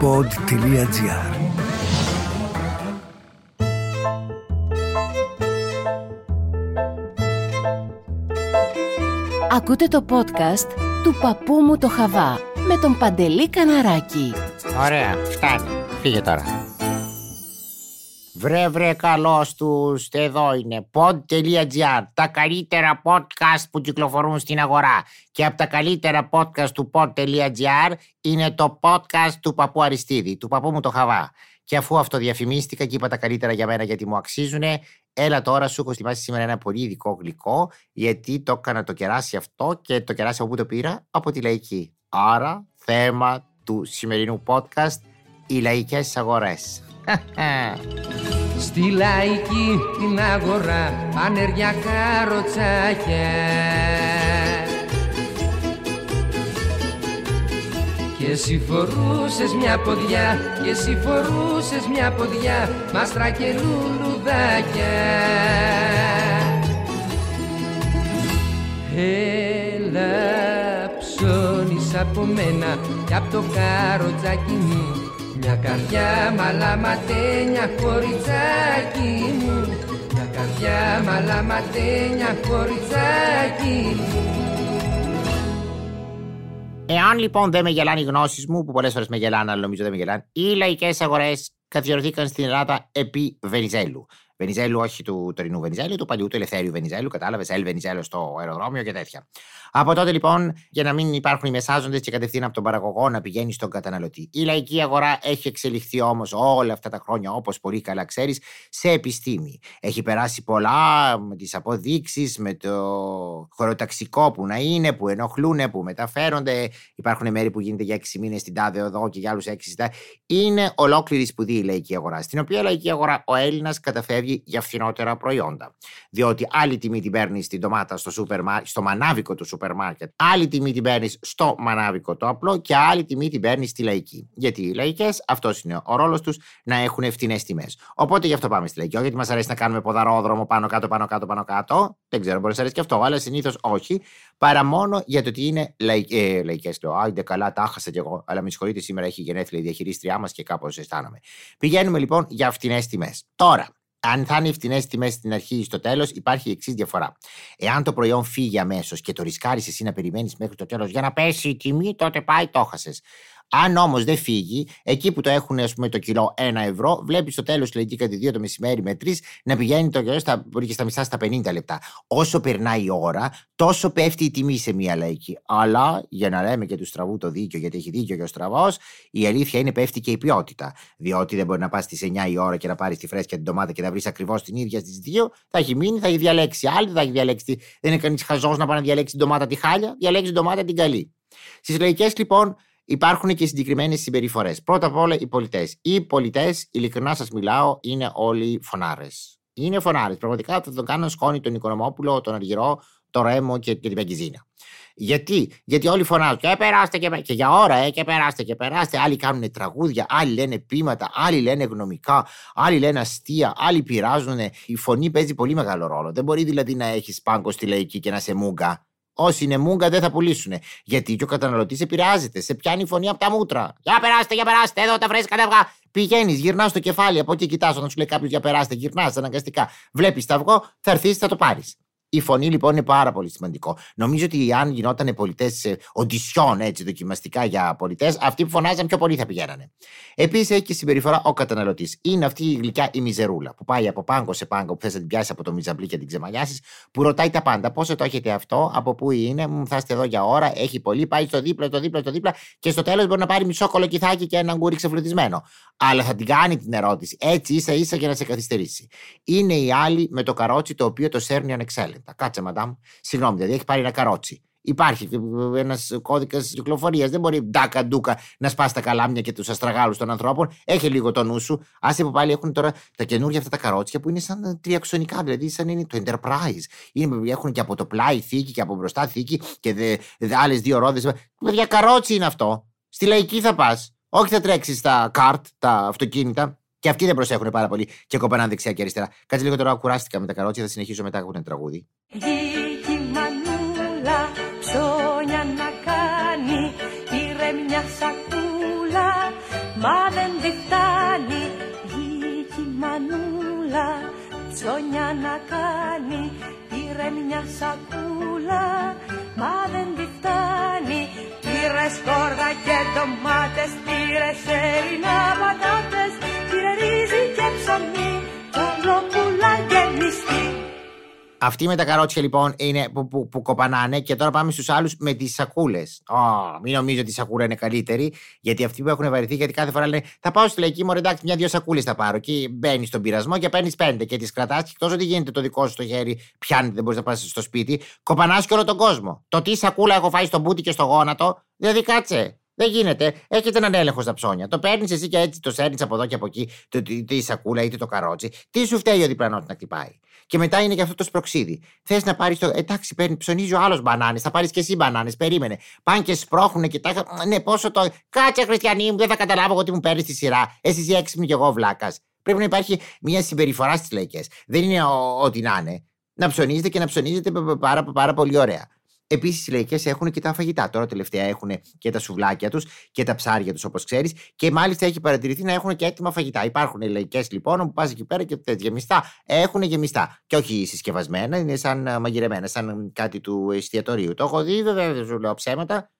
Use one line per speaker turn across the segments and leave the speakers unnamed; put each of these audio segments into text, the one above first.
pod.gr
Ακούτε το podcast του παππού μου το Χαβά με τον Παντελή Καναράκη.
Ωραία, φτάνει. Φύγε τώρα. Βρε βρε καλώς τους, εδώ είναι pod.gr, τα καλύτερα podcast που κυκλοφορούν στην αγορά. Και από τα καλύτερα podcast του pod.gr είναι το podcast του παππού Αριστίδη, του παππού μου το Χαβά. Και αφού αυτοδιαφημίστηκα και είπα τα καλύτερα για μένα γιατί μου αξίζουν, έλα τώρα σου έχω ετοιμάσει σήμερα ένα πολύ ειδικό γλυκό, γιατί το έκανα το κεράσι αυτό και το κεράσι από πού το πήρα, από τη λαϊκή. Άρα, θέμα του σημερινού podcast, οι λαϊκές αγορές.
Στη λαϊκή την αγορά πανεριά καροτσάκια. Και εσύ φορούσες μια ποδιά και εσύ φορούσες μια ποδιά μάστρα και λουλουδάκια. Έλα ψώνεις από μένα και από το καροτσάκι μου μια καρδιά μαλαματένια κοριτσάκι μου Μια καρδιά μαλαματένια κοριτσάκι μου
Εάν λοιπόν δεν με γελάνε οι γνώσεις μου, που πολλές φορές με γελάνε, αλλά νομίζω δεν με γελάνε, οι λαϊκές αγορές καθιερωθήκαν στην Ελλάδα επί Βενιζέλου. Βενιζέλου, όχι του τωρινού Βενιζέλου, του παλιού του Ελευθέριου Βενιζέλου, κατάλαβες, Ελ Βενιζέλου στο αεροδρόμιο και τέτοια. Από τότε λοιπόν, για να μην υπάρχουν οι μεσάζοντες και κατευθείαν από τον παραγωγό να πηγαίνει στον καταναλωτή. Η λαϊκή αγορά έχει εξελιχθεί όμως όλα αυτά τα χρόνια, όπως πολύ καλά ξέρεις, σε επιστήμη. Έχει περάσει πολλά με τις αποδείξεις, με το χωροταξικό που να είναι, που ενοχλούν, που μεταφέρονται. Υπάρχουν μέρη που γίνεται για έξι μήνες στην τάδε οδό και για άλλους έξι Είναι ολόκληρη σπουδή η λαϊκή αγορά. Στην οποία λαϊκή αγορά ο Έλληνας καταφεύγει για φθηνότερα προϊόντα. Διότι άλλη τιμή την παίρνεις στην ντομάτα στο, σούπερ, στο μανάβικο του σούπερ μάρκετ. Άλλη τιμή την παίρνεις στο μανάβικο το απλό και άλλη τιμή την παίρνεις στη λαϊκή. Γιατί οι λαϊκές, αυτός είναι ο ρόλος τους, να έχουν φθηνέ τιμές. Οπότε γι' αυτό πάμε στη λαϊκή. Όχι γιατί μας αρέσει να κάνουμε ποδαρόδρομο πάνω κάτω, πάνω κάτω, πάνω κάτω. Δεν ξέρω, μπορεί να αρέσει και αυτό, αλλά συνήθως όχι. Παρά μόνο για το ότι είναι ε, λαϊκές. Λέω, Άιντε καλά, τα άχασα κι εγώ. Αλλά με συγχωρείτε, σήμερα έχει γενέθλια η διαχειρίστριά μας και κάπως αισθάνομαι. Πηγαίνουμε λοιπόν για φθηνέ τιμές. Τώρα, αν θα είναι φθηνέ τιμές στην αρχή ή στο τέλος, υπάρχει η εξής διαφορά. Εάν το προϊόν φύγει αμέσως και το ρισκάρεις εσύ να περιμένεις μέχρι το τέλος για να πέσει η τιμή, τότε πάει, το χασε. Αν όμως δεν φύγει, εκεί που το έχουν ας πούμε, το κιλό 1 ευρώ, βλέπεις στο τέλος λογική κάτι 2 το μεσημέρι με 3 να πηγαίνει το κιλό στα, και στα μισά στα 50 λεπτά. Όσο περνάει η ώρα, τόσο πέφτει η τιμή σε μία λαϊκή. Αλλά για να λέμε και του στραβού το δίκιο, γιατί έχει δίκιο και ο στραβός, η αλήθεια είναι πέφτει και η ποιότητα. Διότι δεν μπορεί να πας στις 9 η ώρα και να πάρεις τη φρέσκια την ντομάτα και να βρεις ακριβώς την ίδια στις 2. Θα έχει μείνει, θα έχει διαλέξει άλλη, θα έχει διαλέξει. Δεν είναι κανείς χαζός να πάει να διαλέξει την ντομάτα τη χάλια, διαλέξει την ντομάτα την καλή. Στις λαϊκές λοιπόν υπάρχουν και συγκεκριμένες συμπεριφορές. Πρώτα απ' όλα οι πολιτές. Οι πολιτές, ειλικρινά σας μιλάω, είναι όλοι φωνάρες. Είναι φωνάρες. Πραγματικά θα τον κάνουν σκόνη τον Οικονομόπουλο, τον Αργυρό, τον Ρέμο και, και την Παγκιζίνα. Γιατί, γιατί όλοι φωνάζουν και περάστε και, και για ώρα, ε, και περάστε και περάστε. Άλλοι κάνουν τραγούδια, άλλοι λένε πείματα, άλλοι λένε γνωμικά, άλλοι λένε αστεία, άλλοι πειράζουν. Η φωνή παίζει πολύ μεγάλο ρόλο. Δεν μπορεί δηλαδή να έχεις πάγκο στη λαϊκή και να σε μούγκα. Όσοι είναι μούγκα δεν θα πουλήσουν. Γιατί και ο καταναλωτής επηρεάζεται. Σε πιάνει η φωνή από τα μούτρα. Για περάστε, για περάστε, εδώ τα φρέσκα αυγά. Πηγαίνεις, γυρνάς στο κεφάλι, από εκεί κοιτά όταν σου λέει κάποιος για περάστε, γυρνάς αναγκαστικά. Βλέπεις τα αυγό, θα έρθεις, θα το πάρεις. Η φωνή λοιπόν είναι πάρα πολύ σημαντικό. Νομίζω ότι αν γινόταν πωλητές οντισιόν έτσι δοκιμαστικά για πωλητές, αυτοί που φωνάζαν πιο πολύ θα πηγαίνανε. Επίσης έχει και συμπεριφορά ο καταναλωτής. Είναι αυτή η γλυκιά η μιζερούλα που πάει από πάγκο σε πάγκο που θες να την πιάσεις από το μιζαμπλί και την ξεμαλλιάσεις, που ρωτάει τα πάντα. Πόσο το έχετε αυτό, από πού είναι, μου θα είστε εδώ για ώρα, έχει πολύ, πάει στο δίπλα, στο δίπλα, στο δίπλα και στο τέλος μπορεί να πάρει μισό κολοκυθάκι και ένα αγγούρι ξεφλουδισμένο. Αλλά θα την κάνει την ερώτηση έτσι ίσα ίσα για να σε καθυστερήσει. Είναι η άλλη με το καρότσι το οποίο το σέρνει ανεξέλεγκτα. Κάτσε, μαντάμ. Συγγνώμη, δηλαδή έχει πάρει ένα καρότσι. Υπάρχει ένας κώδικας κυκλοφορίας. Δεν μπορεί ντάκα ντούκα να σπάσει τα καλάμια και τους αστραγάλους των ανθρώπων. Έχει λίγο το νου σου. Άσε που πάλι έχουν τώρα τα καινούργια αυτά τα καρότσια που είναι σαν τριαξονικά, δηλαδή σαν είναι το Enterprise. Είναι, έχουν και από το πλάι θήκη και από μπροστά θήκη και δε, δε, άλλες δύο ρόδες. Παιδιά, καρότσι είναι αυτό. Στη λαϊκή θα πας. Όχι θα τρέξεις στα καρτ, τα αυτοκίνητα. Και αυτοί δεν προσέχουν πάρα πολύ και κοπανάνε δεξιά και αριστερά. Κάτσε λίγο τώρα, κουράστηκα με τα καρότσια, θα συνεχίσω μετά από ένα τραγούδι.
Γη μανούλα, ψώνια να κάνει, πήρε μια σακούλα μα δεν τη φτάνει Βγήκε η μανούλα ψώνια να κάνει Πήρε μια σακούλα μα δεν τη φτάνει Πήρες σκόρδα και ντομάτες, πήρες σέλινα πατάτες
Αυτοί με τα καρότσια λοιπόν είναι που, που, που κοπανάνε και τώρα πάμε στους άλλους με τις σακούλες. Oh, μην νομίζω ότι η σακούλα είναι καλύτερη, γιατί αυτοί που έχουν βαρεθεί, γιατί κάθε φορά λένε Θα πάω στη λαϊκή μου, εντάξει, μια-δυο σακούλες θα πάρω. Και μπαίνεις στον πειρασμό και παίρνεις πέντε και τις κρατάς. Και εκτός ότι γίνεται το δικό σου στο χέρι, πιάνει, δεν μπορείς να πας στο σπίτι, κοπανάς και όλο τον κόσμο. Το τι σακούλα έχω φάει στον μπούτι και στο γόνατο, δηλαδή κάτσε. Δεν γίνεται. Έχετε έναν έλεγχο στα ψώνια. Το παίρνεις εσύ και έτσι το σέρνεις από εδώ και από εκεί, το, τη, τη σακούλα είτε το καρότσι. Τι σου φταίει ο διπλανός να χτυπάει; Και μετά είναι και αυτό το σπροξίδι. Θες να πάρεις το. Εντάξει, παίρνει, ψωνίζει ο άλλος μπανάνες. Θα πάρεις και εσύ μπανάνες. Περίμενε. Πάνε και σπρώχνουν και τα. Ναι, πόσο το. Κάτσε, Χριστιανή μου, δεν θα καταλάβω εγώ τι μου παίρνεις τη σειρά. Εσύ είσαι έξυπνη κι εγώ βλάκας. Πρέπει να υπάρχει μια συμπεριφορά στις λαϊκές. Δεν είναι ό,τι να είναι. Να ψωνίζετε και να ψωνίζετε πάρα, πάρα πολύ ωραία. Επίσης, οι λαϊκές έχουν και τα φαγητά. Τώρα τελευταία έχουν και τα σουβλάκια τους και τα ψάρια τους, όπως ξέρεις. Και μάλιστα έχει παρατηρηθεί να έχουν και έτοιμα φαγητά. Υπάρχουν λαϊκές λοιπόν που πας εκεί πέρα και τέτοια γεμιστά. Έχουν γεμιστά. Και όχι συσκευασμένα, είναι σαν μαγειρεμένα, σαν κάτι του εστιατορίου. Το έχω δει, βέβαια, δεν σου λέω ψέματα.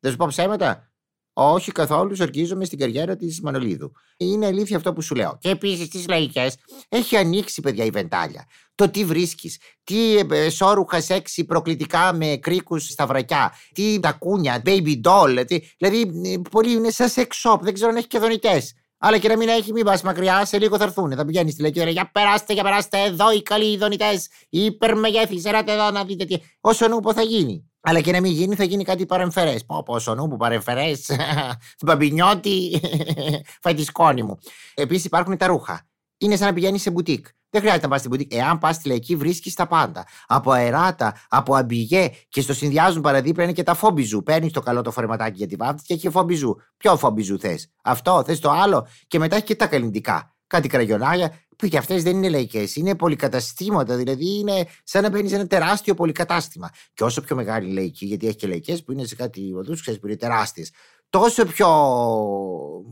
Δεν σου πω ψέματα. Όχι καθόλου, ορκίζομαι στην καριέρα της Μανολίδου. Είναι αλήθεια αυτό που σου λέω. Και επίσης στι λαϊκές έχει ανοίξει, παιδιά, η βεντάλια. Το τι βρίσκεις, τι ε, σόρουχα σεξι προκλητικά με κρίκους στα βρακιά, τι τακούνια, baby doll. Τι, δηλαδή, ε, πολύ είναι σαν sex shop, δεν ξέρω αν έχει και δονητέ. Αλλά και να μην έχει, μην πας μακριά, σε λίγο θα έρθουν. Θα πηγαίνεις στη λαϊκή και για περάστε, για περάστε, εδώ οι καλοί δονητέ, οι υπερμεγέθη, σεράτε εδώ να δείτε τι. Όσο νου θα γίνει. Αλλά και να μην γίνει, θα γίνει κάτι παρεμφερές. Πω, πω, νου που παρεμφερές. Στην Παμπινιώτη, φάει τη σκόνη μου. Επίσης υπάρχουν τα ρούχα. Είναι σαν να πηγαίνεις σε μπουτίκ. Δεν χρειάζεται να πας στην μπουτίκ. Εάν πας στη λαϊκή, βρίσκεις τα πάντα. Από αεράτα, από αμπιγέ και στο συνδυάζουν παραδίπλα είναι και τα φόμπιζου. Παίρνεις το καλό το φορεματάκι για τη βάφτιση και έχει φόμπιζου. Ποιο φόμπιζου θες; Αυτό, θες το άλλο; Και μετά έχει και τα καλλιντικά. Κάτι κραγιονάρια που και αυτές δεν είναι λαϊκές. Είναι πολυκαταστήματα. Δηλαδή είναι σαν να μπαίνεις σε ένα τεράστιο πολυκατάστημα. Και όσο πιο μεγάλη η λαϊκή, γιατί έχει και λαϊκές που είναι σε κάτι οδούς, ξέρεις που είναι τεράστιες. Τόσο πιο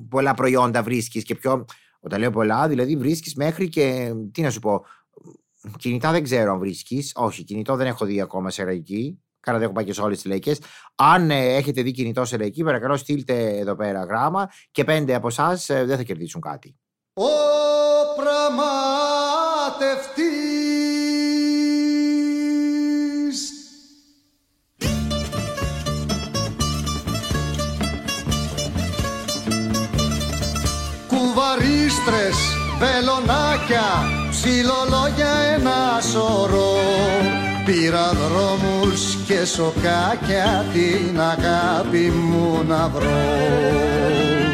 πολλά προϊόντα βρίσκεις και πιο. Όταν λέω πολλά, δηλαδή βρίσκεις μέχρι και. Τι να σου πω. Κινητά δεν ξέρω αν βρίσκεις. Όχι, κινητό δεν έχω δει ακόμα σε λαϊκή. Κάνα δεν έχω πάει και σε όλες τις λαϊκές. Αν ε, έχετε δει κινητό σε λαϊκή, παρακαλώ στείλτε εδώ πέρα γράμμα και πέντε από εσάς ε, δεν θα κερδίσουν κάτι.
Ο πραγματευτής Κουβαρίστρες, βελονάκια, ψιλολόγια ένα σωρό. Πήρα δρόμους και σοκάκια την αγάπη μου να βρω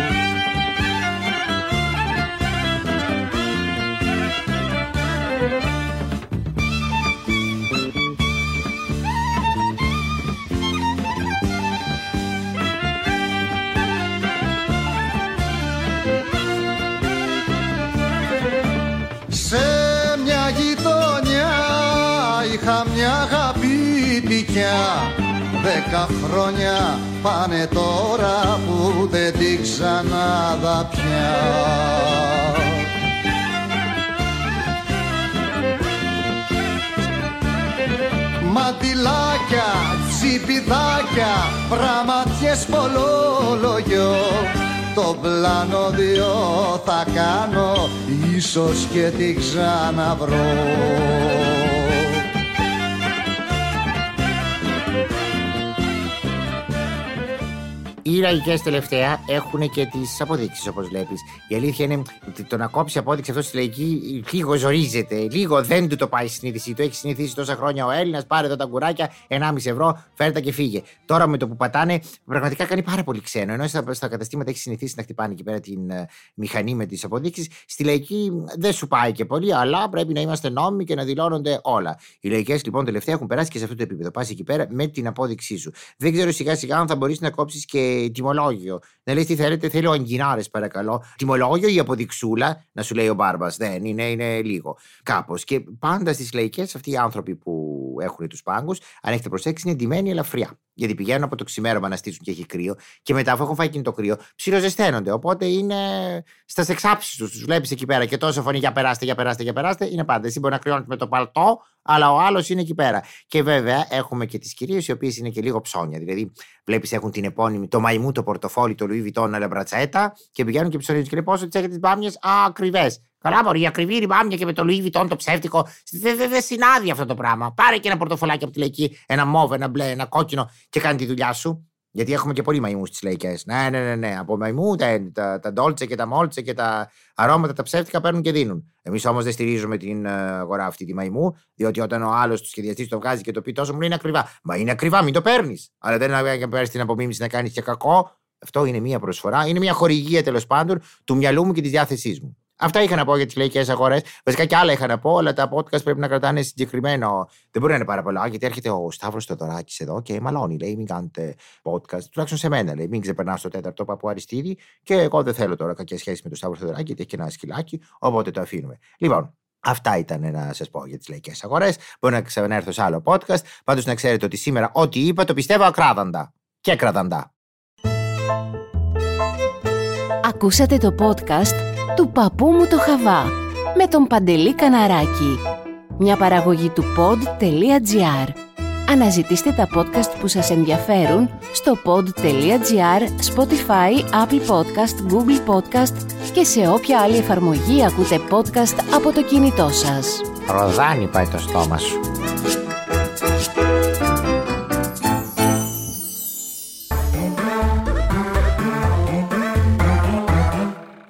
είχα μια αγαπητικιά Δέκα χρόνια πάνε τώρα που δεν την ξανάδα πια Μαντιλάκια, τσιπιδάκια, πραματιές πολλολογιό το πλάνο δυο θα κάνω ίσως και τη ξαναβρω
Οι λαϊκές τελευταία έχουν και τις αποδείξεις, όπως βλέπεις. Η αλήθεια είναι ότι το να κόψει απόδειξη αυτός στη λαϊκή λίγο ζορίζεται. Λίγο δεν του το πάει η συνείδηση. Το έχει συνηθίσει τόσα χρόνια ο Έλληνας. Πάρε εδώ τα κουράκια, 1,5 ευρώ, φέρτα και φύγε. Τώρα με το που πατάνε, πραγματικά κάνει πάρα πολύ ξένο. Ενώ στα, στα καταστήματα έχει συνηθίσει να χτυπάνε εκεί πέρα την uh, μηχανή με τις αποδείξεις. Στη λαϊκή δεν σου πάει και πολύ, αλλά πρέπει να είμαστε νόμιμοι και να δηλώνονται όλα. Οι λαϊκές λοιπόν τελευταία έχουν περάσει και σε αυτό το επίπεδο. Πας εκεί πέρα με την απόδειξή σου. Δεν ξέρω σιγά σιγά αν θα μπορείς να κόψεις και τιμολόγιο. Να λε τι θέλετε, θέλω αγκινάρε παρακαλώ. Τιμολόγιο ή αποδειξούλα, να σου λέει ο Μπάρμπας. Δεν είναι, είναι λίγο. Κάπως. Και πάντα στις λαϊκές αυτοί οι άνθρωποι που έχουν τους πάγκους, αν έχετε προσέξει, είναι ντυμένοι ελαφριά. Γιατί πηγαίνουν από το ξημέρωμα να στήσουν και έχει κρύο, και μετά αφού έχουν φάει εκείνο το κρύο, ψιλοζεσταίνονται. Οπότε είναι στα εξάψει τους. Τους βλέπεις εκεί πέρα και τόσο φωνή για περάστε, για περάστε, για περάστε. Είναι πάντα. Εσύ μπορεί να κρυώνεις με το παλτό, αλλά ο άλλος είναι εκεί πέρα. Και βέβαια έχουμε και τις κυρίες οι οποίες είναι και λίγο ψώνια. Δηλαδή, βλέπεις έχουν την επώνυμη, το μαϊμού, το πορτοφόλι, το Λουί Βιτόν, αλλά μπρατσέτα και πηγαίνουν και ψωνίζουν. Και λέει πόσο τις έχετε τις μπάμιες, α, ακριβές. Καλά, μπορεί, η ακριβή ρημάμια και με το Λουί Βιτόν το ψεύτικο. Δεν δε, δε συνάδει αυτό το πράγμα. Πάρε και ένα πορτοφολάκι από τη λαϊκή, ένα μόβ, ένα μπλε, ένα κόκκινο και κάνει τη δουλειά σου. Γιατί έχουμε και πολλοί μαϊμούς στις λαϊκές. Ναι, ναι, ναι, ναι. Από μαϊμού τα, τα, τα ντόλτσε και τα μόλτσε και τα αρώματα τα ψεύτικα παίρνουν και δίνουν. Εμείς όμως δεν στηρίζουμε την ε, αγορά αυτή τη μαϊμού, διότι όταν ο άλλος τους σχεδιαστής το βγάζει και το πει τόσο μου λέει είναι ακριβά. Μα είναι ακριβά, μην το παίρνεις. Αλλά δεν είναι να παίρνεις την απομίμηση να κάνεις και κακό. Αυτό είναι μια προσφορά, είναι μια χορηγία τέλος πάντων του μυαλού μου και της διάθεσής μου. Αυτά είχα να πω για τις λαϊκές αγορές. Βασικά και άλλα είχα να πω, αλλά τα podcast πρέπει να κρατάνε συγκεκριμένο. Δεν μπορεί να είναι πάρα πολλά, γιατί έρχεται ο Σταύρος Τοδωράκη εδώ και μαλώνει. Λέει: Μην κάνετε podcast. Τουλάχιστον σε μένα, λέει: Μην ξεπερνάς στο τέταρτο παππού Αριστίδη. Και εγώ δεν θέλω τώρα κακές σχέσεις με τον Σταύρο Τοδωράκη, γιατί έχει και ένα σκυλάκι. Οπότε το αφήνουμε. Λοιπόν, Αυτά ήταν να σας πω για τις λαϊκές αγορές. Μπορεί να ξανάρθω σε άλλο podcast. Πάντως να ξέρετε ότι σήμερα ό,τι είπα το πιστεύω ακράδαντα. Και κραδαντά.
Ακούσατε το podcast του παππού μου το Χαβά με τον Παντελή Καναράκη. Μια παραγωγή του pod.gr. Αναζητήστε τα podcast που σας ενδιαφέρουν στο pod.gr, Spotify, Apple Podcast, Google Podcast και σε όποια άλλη εφαρμογή ακούτε podcast από το κινητό σας.
Ροδάνι πάει το στόμα σου.